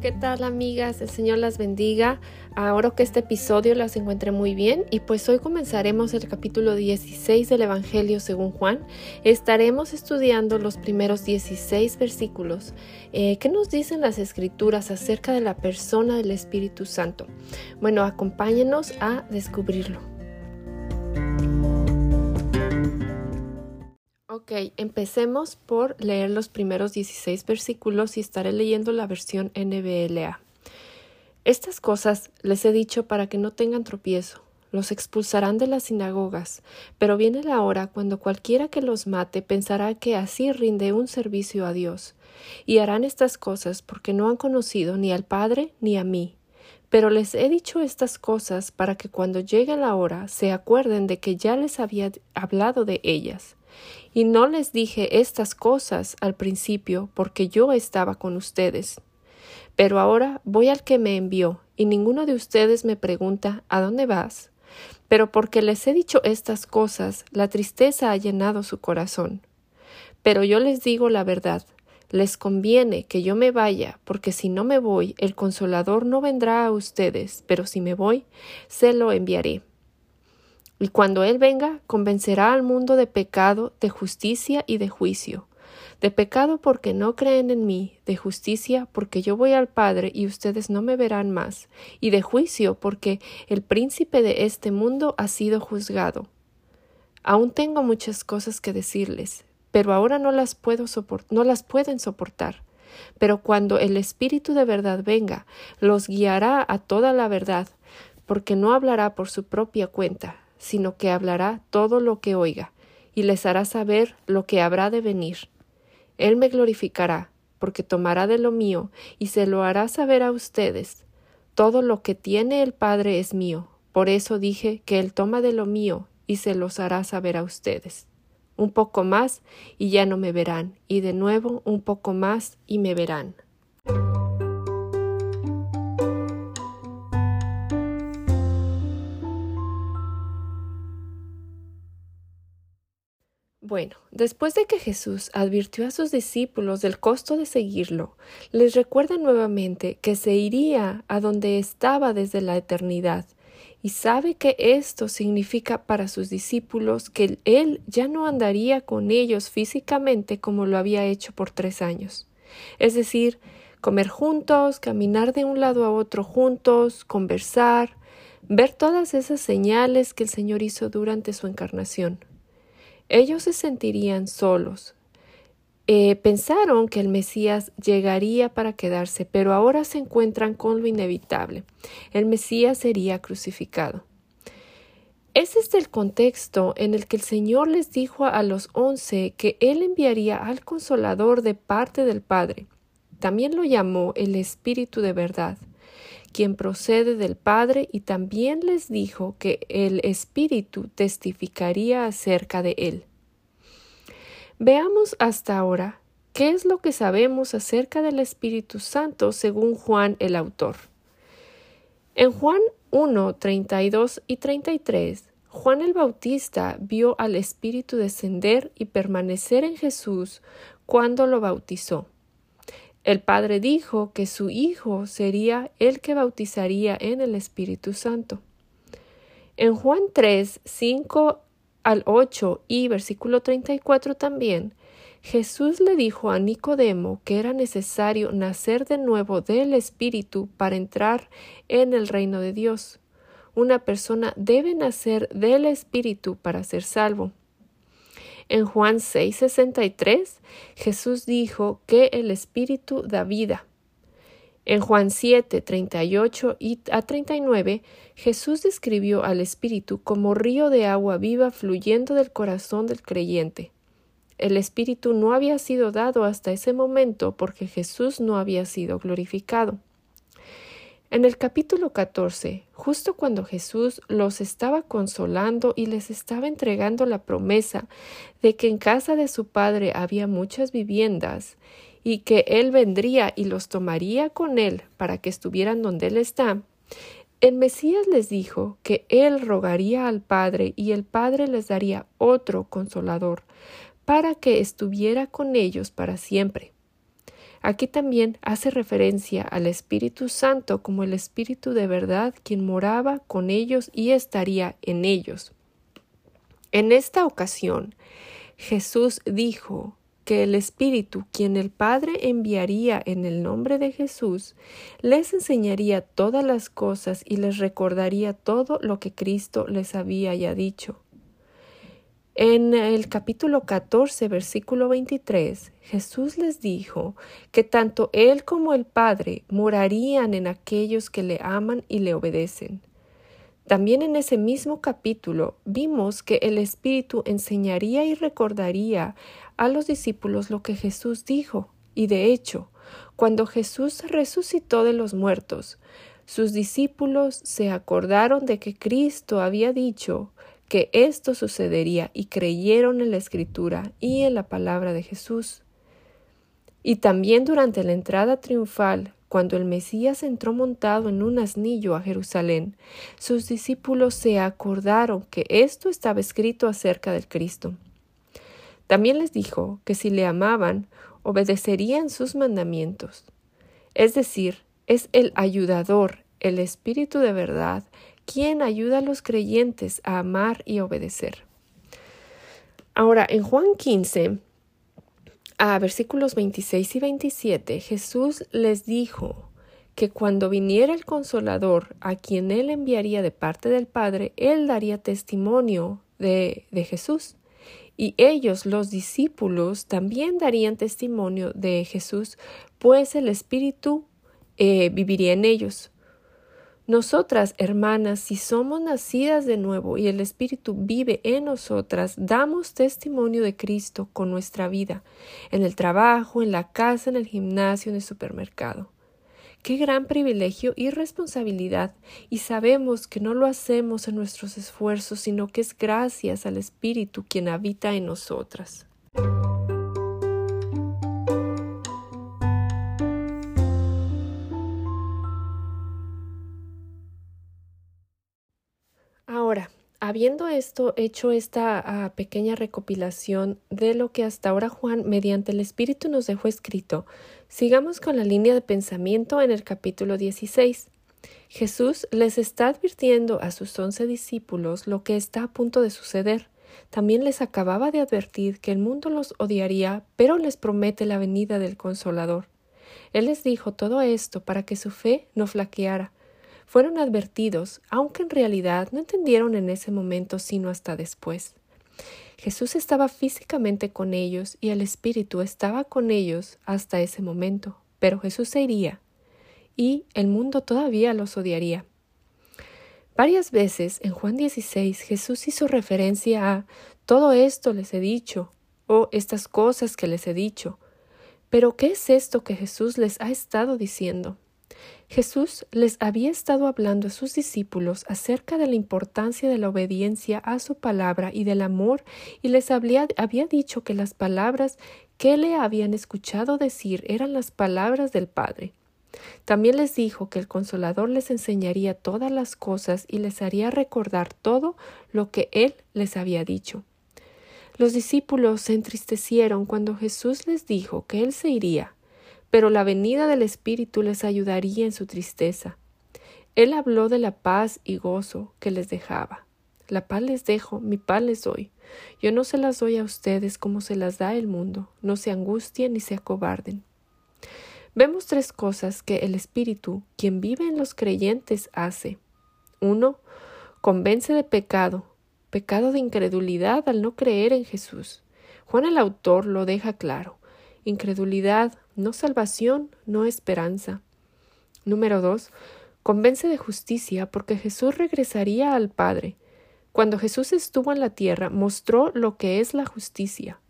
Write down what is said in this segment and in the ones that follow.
¿Qué tal amigas? El Señor las bendiga. Ahora que este episodio las encuentre muy bien y pues hoy comenzaremos el capítulo 16 del Evangelio según Juan. Estaremos estudiando los primeros 16 versículos. Eh, ¿Qué nos dicen las escrituras acerca de la persona del Espíritu Santo? Bueno, acompáñenos a descubrirlo. Ok, empecemos por leer los primeros 16 versículos y estaré leyendo la versión NBLA. Estas cosas les he dicho para que no tengan tropiezo. Los expulsarán de las sinagogas, pero viene la hora cuando cualquiera que los mate pensará que así rinde un servicio a Dios. Y harán estas cosas porque no han conocido ni al Padre ni a mí. Pero les he dicho estas cosas para que cuando llegue la hora se acuerden de que ya les había hablado de ellas. Y no les dije estas cosas al principio porque yo estaba con ustedes. Pero ahora voy al que me envió, y ninguno de ustedes me pregunta ¿A dónde vas? Pero porque les he dicho estas cosas, la tristeza ha llenado su corazón. Pero yo les digo la verdad, les conviene que yo me vaya, porque si no me voy, el consolador no vendrá a ustedes, pero si me voy, se lo enviaré. Y cuando Él venga, convencerá al mundo de pecado, de justicia y de juicio. De pecado porque no creen en mí, de justicia porque yo voy al Padre y ustedes no me verán más, y de juicio porque el príncipe de este mundo ha sido juzgado. Aún tengo muchas cosas que decirles, pero ahora no las puedo no las pueden soportar. Pero cuando el Espíritu de verdad venga, los guiará a toda la verdad, porque no hablará por su propia cuenta, sino que hablará todo lo que oiga, y les hará saber lo que habrá de venir. Él me glorificará, porque tomará de lo mío, y se lo hará saber a ustedes. Todo lo que tiene el Padre es mío, por eso dije que Él toma de lo mío, y se los hará saber a ustedes. Un poco más, y ya no me verán, y de nuevo un poco más, y me verán. Bueno, después de que Jesús advirtió a sus discípulos del costo de seguirlo, les recuerda nuevamente que se iría a donde estaba desde la eternidad, y sabe que esto significa para sus discípulos que Él ya no andaría con ellos físicamente como lo había hecho por tres años. Es decir, comer juntos, caminar de un lado a otro juntos, conversar, ver todas esas señales que el Señor hizo durante su encarnación. Ellos se sentirían solos. Eh, pensaron que el Mesías llegaría para quedarse, pero ahora se encuentran con lo inevitable. El Mesías sería crucificado. Ese es el contexto en el que el Señor les dijo a los once que Él enviaría al Consolador de parte del Padre. También lo llamó el Espíritu de verdad quien procede del Padre, y también les dijo que el Espíritu testificaría acerca de él. Veamos hasta ahora qué es lo que sabemos acerca del Espíritu Santo según Juan el autor. En Juan 1, 32 y 33, Juan el Bautista vio al Espíritu descender y permanecer en Jesús cuando lo bautizó. El Padre dijo que su Hijo sería el que bautizaría en el Espíritu Santo. En Juan 3, 5 al 8 y versículo 34 también, Jesús le dijo a Nicodemo que era necesario nacer de nuevo del Espíritu para entrar en el reino de Dios. Una persona debe nacer del Espíritu para ser salvo. En Juan 6:63, Jesús dijo que el Espíritu da vida. En Juan 7, 38 y a 39, Jesús describió al Espíritu como río de agua viva fluyendo del corazón del creyente. El Espíritu no había sido dado hasta ese momento porque Jesús no había sido glorificado. En el capítulo 14, justo cuando Jesús los estaba consolando y les estaba entregando la promesa de que en casa de su Padre había muchas viviendas y que Él vendría y los tomaría con Él para que estuvieran donde Él está, el Mesías les dijo que Él rogaría al Padre y el Padre les daría otro consolador para que estuviera con ellos para siempre. Aquí también hace referencia al Espíritu Santo como el Espíritu de verdad quien moraba con ellos y estaría en ellos. En esta ocasión, Jesús dijo que el Espíritu, quien el Padre enviaría en el nombre de Jesús, les enseñaría todas las cosas y les recordaría todo lo que Cristo les había ya dicho. En el capítulo 14, versículo 23, Jesús les dijo que tanto Él como el Padre morarían en aquellos que le aman y le obedecen. También en ese mismo capítulo vimos que el Espíritu enseñaría y recordaría a los discípulos lo que Jesús dijo, y de hecho, cuando Jesús resucitó de los muertos, sus discípulos se acordaron de que Cristo había dicho que esto sucedería y creyeron en la escritura y en la palabra de Jesús. Y también durante la entrada triunfal, cuando el Mesías entró montado en un asnillo a Jerusalén, sus discípulos se acordaron que esto estaba escrito acerca del Cristo. También les dijo que si le amaban, obedecerían sus mandamientos. Es decir, es el ayudador, el Espíritu de verdad, quien ayuda a los creyentes a amar y obedecer. Ahora, en Juan 15, a versículos 26 y 27, Jesús les dijo que cuando viniera el consolador, a quien él enviaría de parte del Padre, él daría testimonio de, de Jesús. Y ellos, los discípulos, también darían testimonio de Jesús, pues el Espíritu eh, viviría en ellos. Nosotras, hermanas, si somos nacidas de nuevo y el Espíritu vive en nosotras, damos testimonio de Cristo con nuestra vida, en el trabajo, en la casa, en el gimnasio, en el supermercado. Qué gran privilegio y responsabilidad, y sabemos que no lo hacemos en nuestros esfuerzos, sino que es gracias al Espíritu quien habita en nosotras. Habiendo esto hecho esta ah, pequeña recopilación de lo que hasta ahora Juan mediante el Espíritu nos dejó escrito, sigamos con la línea de pensamiento en el capítulo 16. Jesús les está advirtiendo a sus once discípulos lo que está a punto de suceder. También les acababa de advertir que el mundo los odiaría, pero les promete la venida del Consolador. Él les dijo todo esto para que su fe no flaqueara, fueron advertidos, aunque en realidad no entendieron en ese momento sino hasta después. Jesús estaba físicamente con ellos y el Espíritu estaba con ellos hasta ese momento, pero Jesús se iría y el mundo todavía los odiaría. Varias veces en Juan 16 Jesús hizo referencia a todo esto les he dicho o estas cosas que les he dicho. Pero ¿qué es esto que Jesús les ha estado diciendo? Jesús les había estado hablando a sus discípulos acerca de la importancia de la obediencia a su palabra y del amor, y les había, había, dicho que las palabras que le habían escuchado decir eran las palabras del Padre. También les dijo que el Consolador les enseñaría todas las cosas y les haría recordar todo lo que Él les había dicho. Los discípulos se entristecieron cuando Jesús les dijo que Él se iría, pero la venida del Espíritu les ayudaría en su tristeza. Él habló de la paz y gozo que les dejaba. La paz les dejo, mi paz les doy. Yo no se las doy a ustedes como se las da el mundo. No se angustien ni se acobarden. Vemos tres cosas que el Espíritu, quien vive en los creyentes, hace. Uno, convence de pecado, pecado de incredulidad al no creer en Jesús. Juan el autor lo deja claro. Incredulidad, no salvación, no esperanza. Número 2. Convence de justicia porque Jesús regresaría al Padre. Cuando Jesús estuvo en la tierra, mostró lo que es la justicia.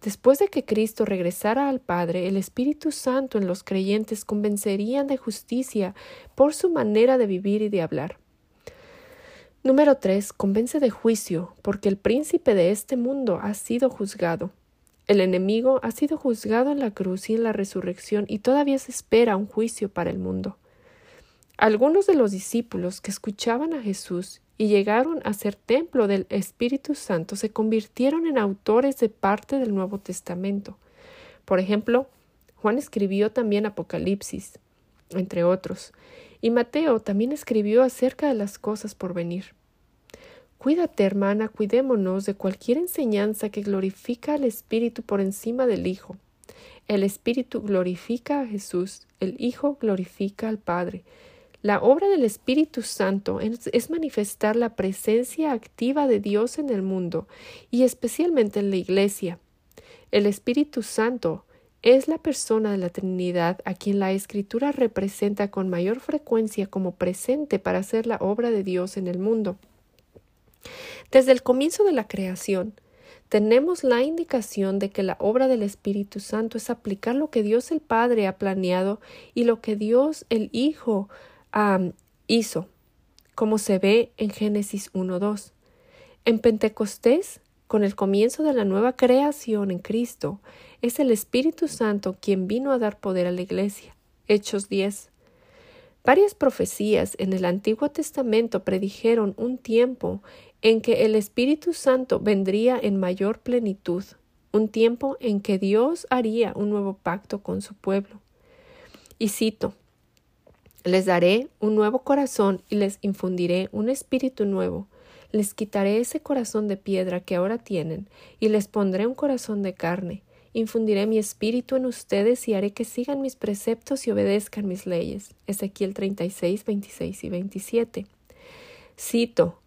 Después de que Cristo regresara al Padre, el Espíritu Santo en los creyentes convencerían de justicia por su manera de vivir y de hablar. Número 3. Convence de juicio, porque el príncipe de este mundo ha sido juzgado. El enemigo ha sido juzgado en la cruz y en la resurrección y todavía se espera un juicio para el mundo. Algunos de los discípulos que escuchaban a Jesús y llegaron a ser templo del Espíritu Santo se convirtieron en autores de parte del Nuevo Testamento. Por ejemplo, Juan escribió también Apocalipsis, entre otros, y Mateo también escribió acerca de las cosas por venir. Cuídate, hermana, cuidémonos de cualquier enseñanza que glorifica al Espíritu por encima del Hijo. El Espíritu glorifica a Jesús, el Hijo glorifica al Padre. La obra del Espíritu Santo es, manifestar la presencia activa de Dios en el mundo y especialmente en la Iglesia. El Espíritu Santo es la persona de la Trinidad a quien la Escritura representa con mayor frecuencia como presente para hacer la obra de Dios en el mundo. Desde el comienzo de la creación, tenemos la indicación de que la obra del Espíritu Santo es aplicar lo que Dios el Padre ha planeado y lo que Dios el Hijo hizo, como se ve en Génesis 1.2. En Pentecostés, con el comienzo de la nueva creación en Cristo, es el Espíritu Santo quien vino a dar poder a la Iglesia. Hechos 10. Varias profecías en el Antiguo Testamento predijeron un tiempo en que el Espíritu Santo vendría en mayor plenitud, un tiempo en que Dios haría un nuevo pacto con su pueblo. Y cito, les daré un nuevo corazón y les infundiré un espíritu nuevo. Les quitaré ese corazón de piedra que ahora tienen y les pondré un corazón de carne. Infundiré mi espíritu en ustedes y haré que sigan mis preceptos y obedezcan mis leyes. Ezequiel 36, 26 y 27. Cito,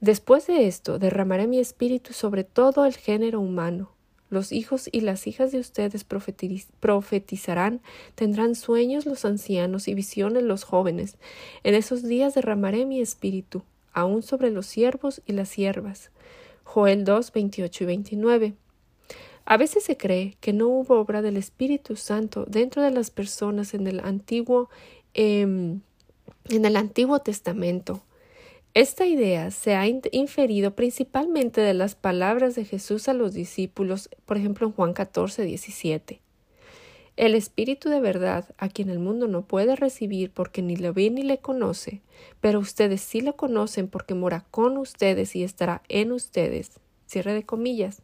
Después de esto derramaré mi espíritu sobre todo el género humano. Los hijos y las hijas de ustedes profetizarán, tendrán sueños los ancianos y visiones los jóvenes. En esos días derramaré mi espíritu, aún sobre los siervos y las siervas. Joel 2, 28 y 29. A veces se cree que no hubo obra del Espíritu Santo dentro de las personas en el antiguo, em, en el Antiguo Testamento. Esta idea se ha inferido principalmente de las palabras de Jesús a los discípulos, por ejemplo en Juan 14, 17. El Espíritu de verdad, a quien el mundo no puede recibir porque ni lo ve ni le conoce, pero ustedes sí lo conocen porque mora con ustedes y estará en ustedes. Cierre de comillas.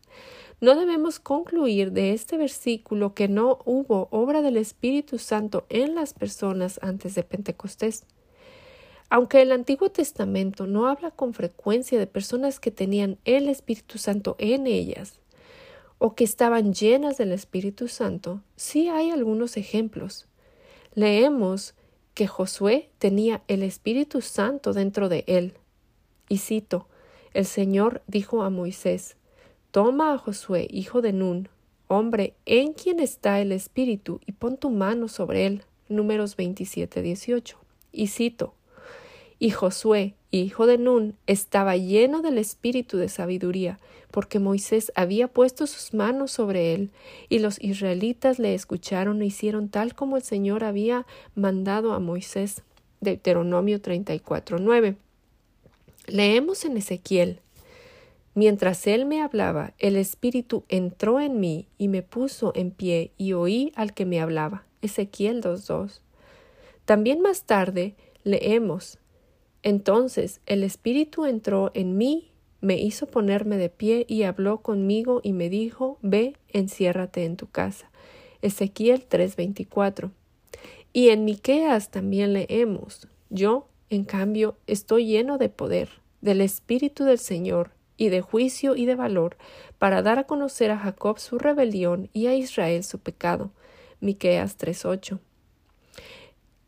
No debemos concluir de este versículo que no hubo obra del Espíritu Santo en las personas antes de Pentecostés. Aunque el Antiguo Testamento no habla con frecuencia de personas que tenían el Espíritu Santo en ellas o que estaban llenas del Espíritu Santo, sí hay algunos ejemplos. Leemos que Josué tenía el Espíritu Santo dentro de él. Y cito, el Señor dijo a Moisés, Toma a Josué, hijo de Nun, hombre en quien está el Espíritu, y pon tu mano sobre él. Números 27, 18. Y cito, y Josué, hijo de Nun, estaba lleno del espíritu de sabiduría, porque Moisés había puesto sus manos sobre él, y los israelitas le escucharon e hicieron tal como el Señor había mandado a Moisés. Deuteronomio 34.9. Leemos en Ezequiel. Mientras él me hablaba, el Espíritu entró en mí y me puso en pie y oí al que me hablaba. Ezequiel 2.2. También más tarde leemos entonces el Espíritu entró en mí, me hizo ponerme de pie y habló conmigo y me dijo, Ve, enciérrate en tu casa. Ezequiel 3:24. Y en Miqueas también leemos, Yo, en cambio, estoy lleno de poder, del Espíritu del Señor, y de juicio y de valor, para dar a conocer a Jacob su rebelión y a Israel su pecado. Miqueas 3:8.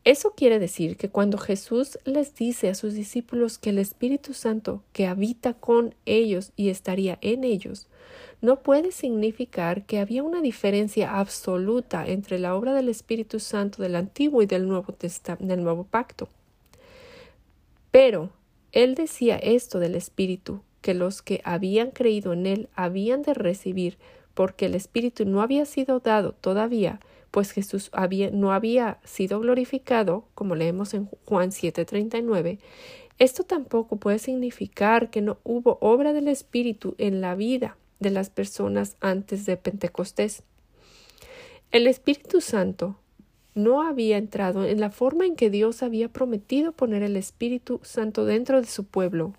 Eso quiere decir que cuando Jesús les dice a sus discípulos que el Espíritu Santo que habita con ellos y estaría en ellos, no puede significar que había una diferencia absoluta entre la obra del Espíritu Santo del Antiguo y del Nuevo, del nuevo Pacto. Pero él decía esto del Espíritu, que los que habían creído en él habían de recibir, porque el Espíritu no había sido dado todavía, pues Jesús no había sido glorificado, como leemos en Juan 7:39, esto tampoco puede significar que no hubo obra del Espíritu en la vida de las personas antes de Pentecostés. El Espíritu Santo no había entrado en la forma en que Dios había prometido poner el Espíritu Santo dentro de su pueblo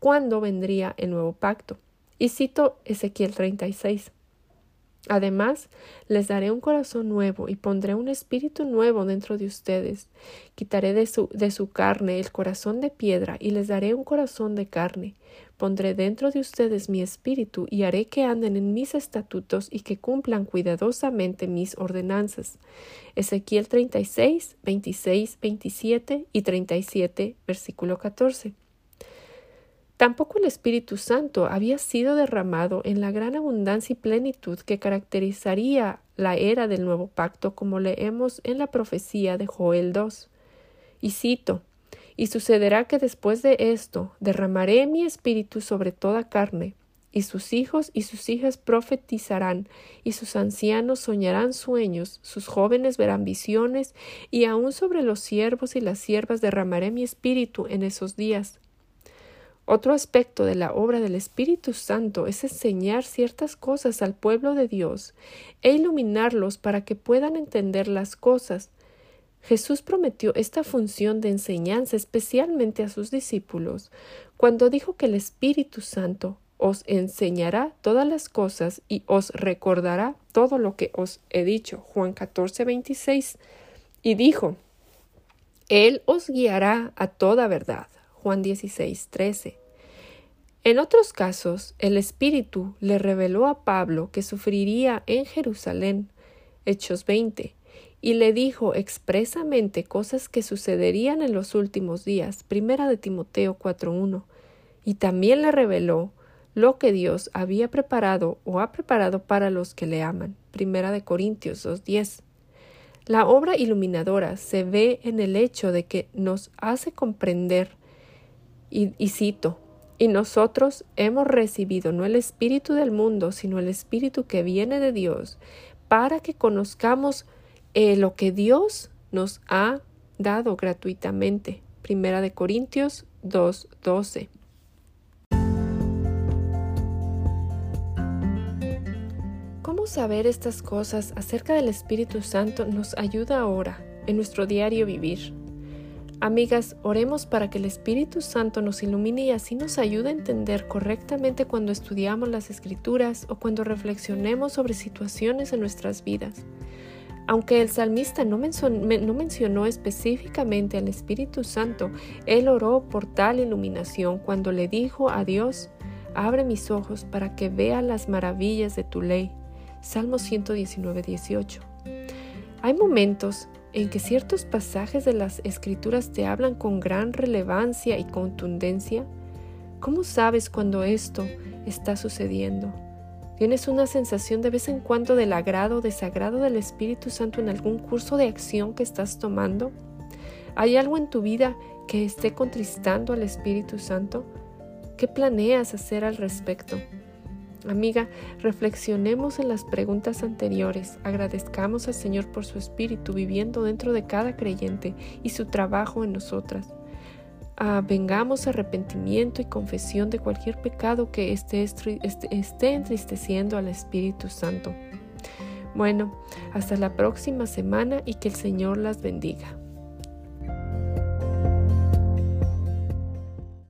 cuando vendría el nuevo pacto. Y cito Ezequiel 36. Además, les daré un corazón nuevo y pondré un espíritu nuevo dentro de ustedes. Quitaré de su, de su carne el corazón de piedra y les daré un corazón de carne. Pondré dentro de ustedes mi espíritu y haré que anden en mis estatutos y que cumplan cuidadosamente mis ordenanzas. Ezequiel 36, 26, 27 y 37, versículo 14. Tampoco el Espíritu Santo había sido derramado en la gran abundancia y plenitud que caracterizaría la era del nuevo pacto, como leemos en la profecía de Joel 2. Y cito Y sucederá que después de esto derramaré mi espíritu sobre toda carne, y sus hijos y sus hijas profetizarán, y sus ancianos soñarán sueños, sus jóvenes verán visiones, y aun sobre los siervos y las siervas derramaré mi espíritu en esos días otro aspecto de la obra del Espíritu Santo es enseñar ciertas cosas al pueblo de Dios e iluminarlos para que puedan entender las cosas. Jesús prometió esta función de enseñanza especialmente a sus discípulos cuando dijo que el Espíritu Santo os enseñará todas las cosas y os recordará todo lo que os he dicho. Juan 14, 26. Y dijo, Él os guiará a toda verdad. Juan 16, 13. En otros casos, el Espíritu le reveló a Pablo que sufriría en Jerusalén, Hechos 20, y le dijo expresamente cosas que sucederían en los últimos días, primera de Timoteo 4.1, y también le reveló lo que Dios había preparado o ha preparado para los que le aman, primera de Corintios 2.10. La obra iluminadora se ve en el hecho de que nos hace comprender, y, cito, y nosotros hemos recibido no el Espíritu del mundo, sino el Espíritu que viene de Dios, para que conozcamos eh, lo que Dios nos ha dado gratuitamente. Primera de Corintios 2.12. ¿Cómo saber estas cosas acerca del Espíritu Santo nos ayuda ahora en nuestro diario vivir? Amigas, oremos para que el Espíritu Santo nos ilumine y así nos ayude a entender correctamente cuando estudiamos las Escrituras o cuando reflexionemos sobre situaciones en nuestras vidas. Aunque el salmista no, mencionó específicamente al Espíritu Santo, él oró por tal iluminación cuando le dijo a Dios, abre mis ojos para que vea las maravillas de tu ley. Salmo 119, 18. Hay momentos en que ciertos pasajes de las escrituras te hablan con gran relevancia y contundencia? ¿Cómo sabes cuando esto está sucediendo? ¿Tienes una sensación de vez en cuando del agrado o desagrado del Espíritu Santo en algún curso de acción que estás tomando? ¿Hay algo en tu vida que esté contristando al Espíritu Santo? ¿Qué planeas hacer al respecto? Amiga, reflexionemos en las preguntas anteriores, agradezcamos al Señor por su Espíritu viviendo dentro de cada creyente y su trabajo en nosotras. Ah, vengamos arrepentimiento y confesión de cualquier pecado que esté, esté entristeciendo al Espíritu Santo. Bueno, hasta la próxima semana y que el Señor las bendiga.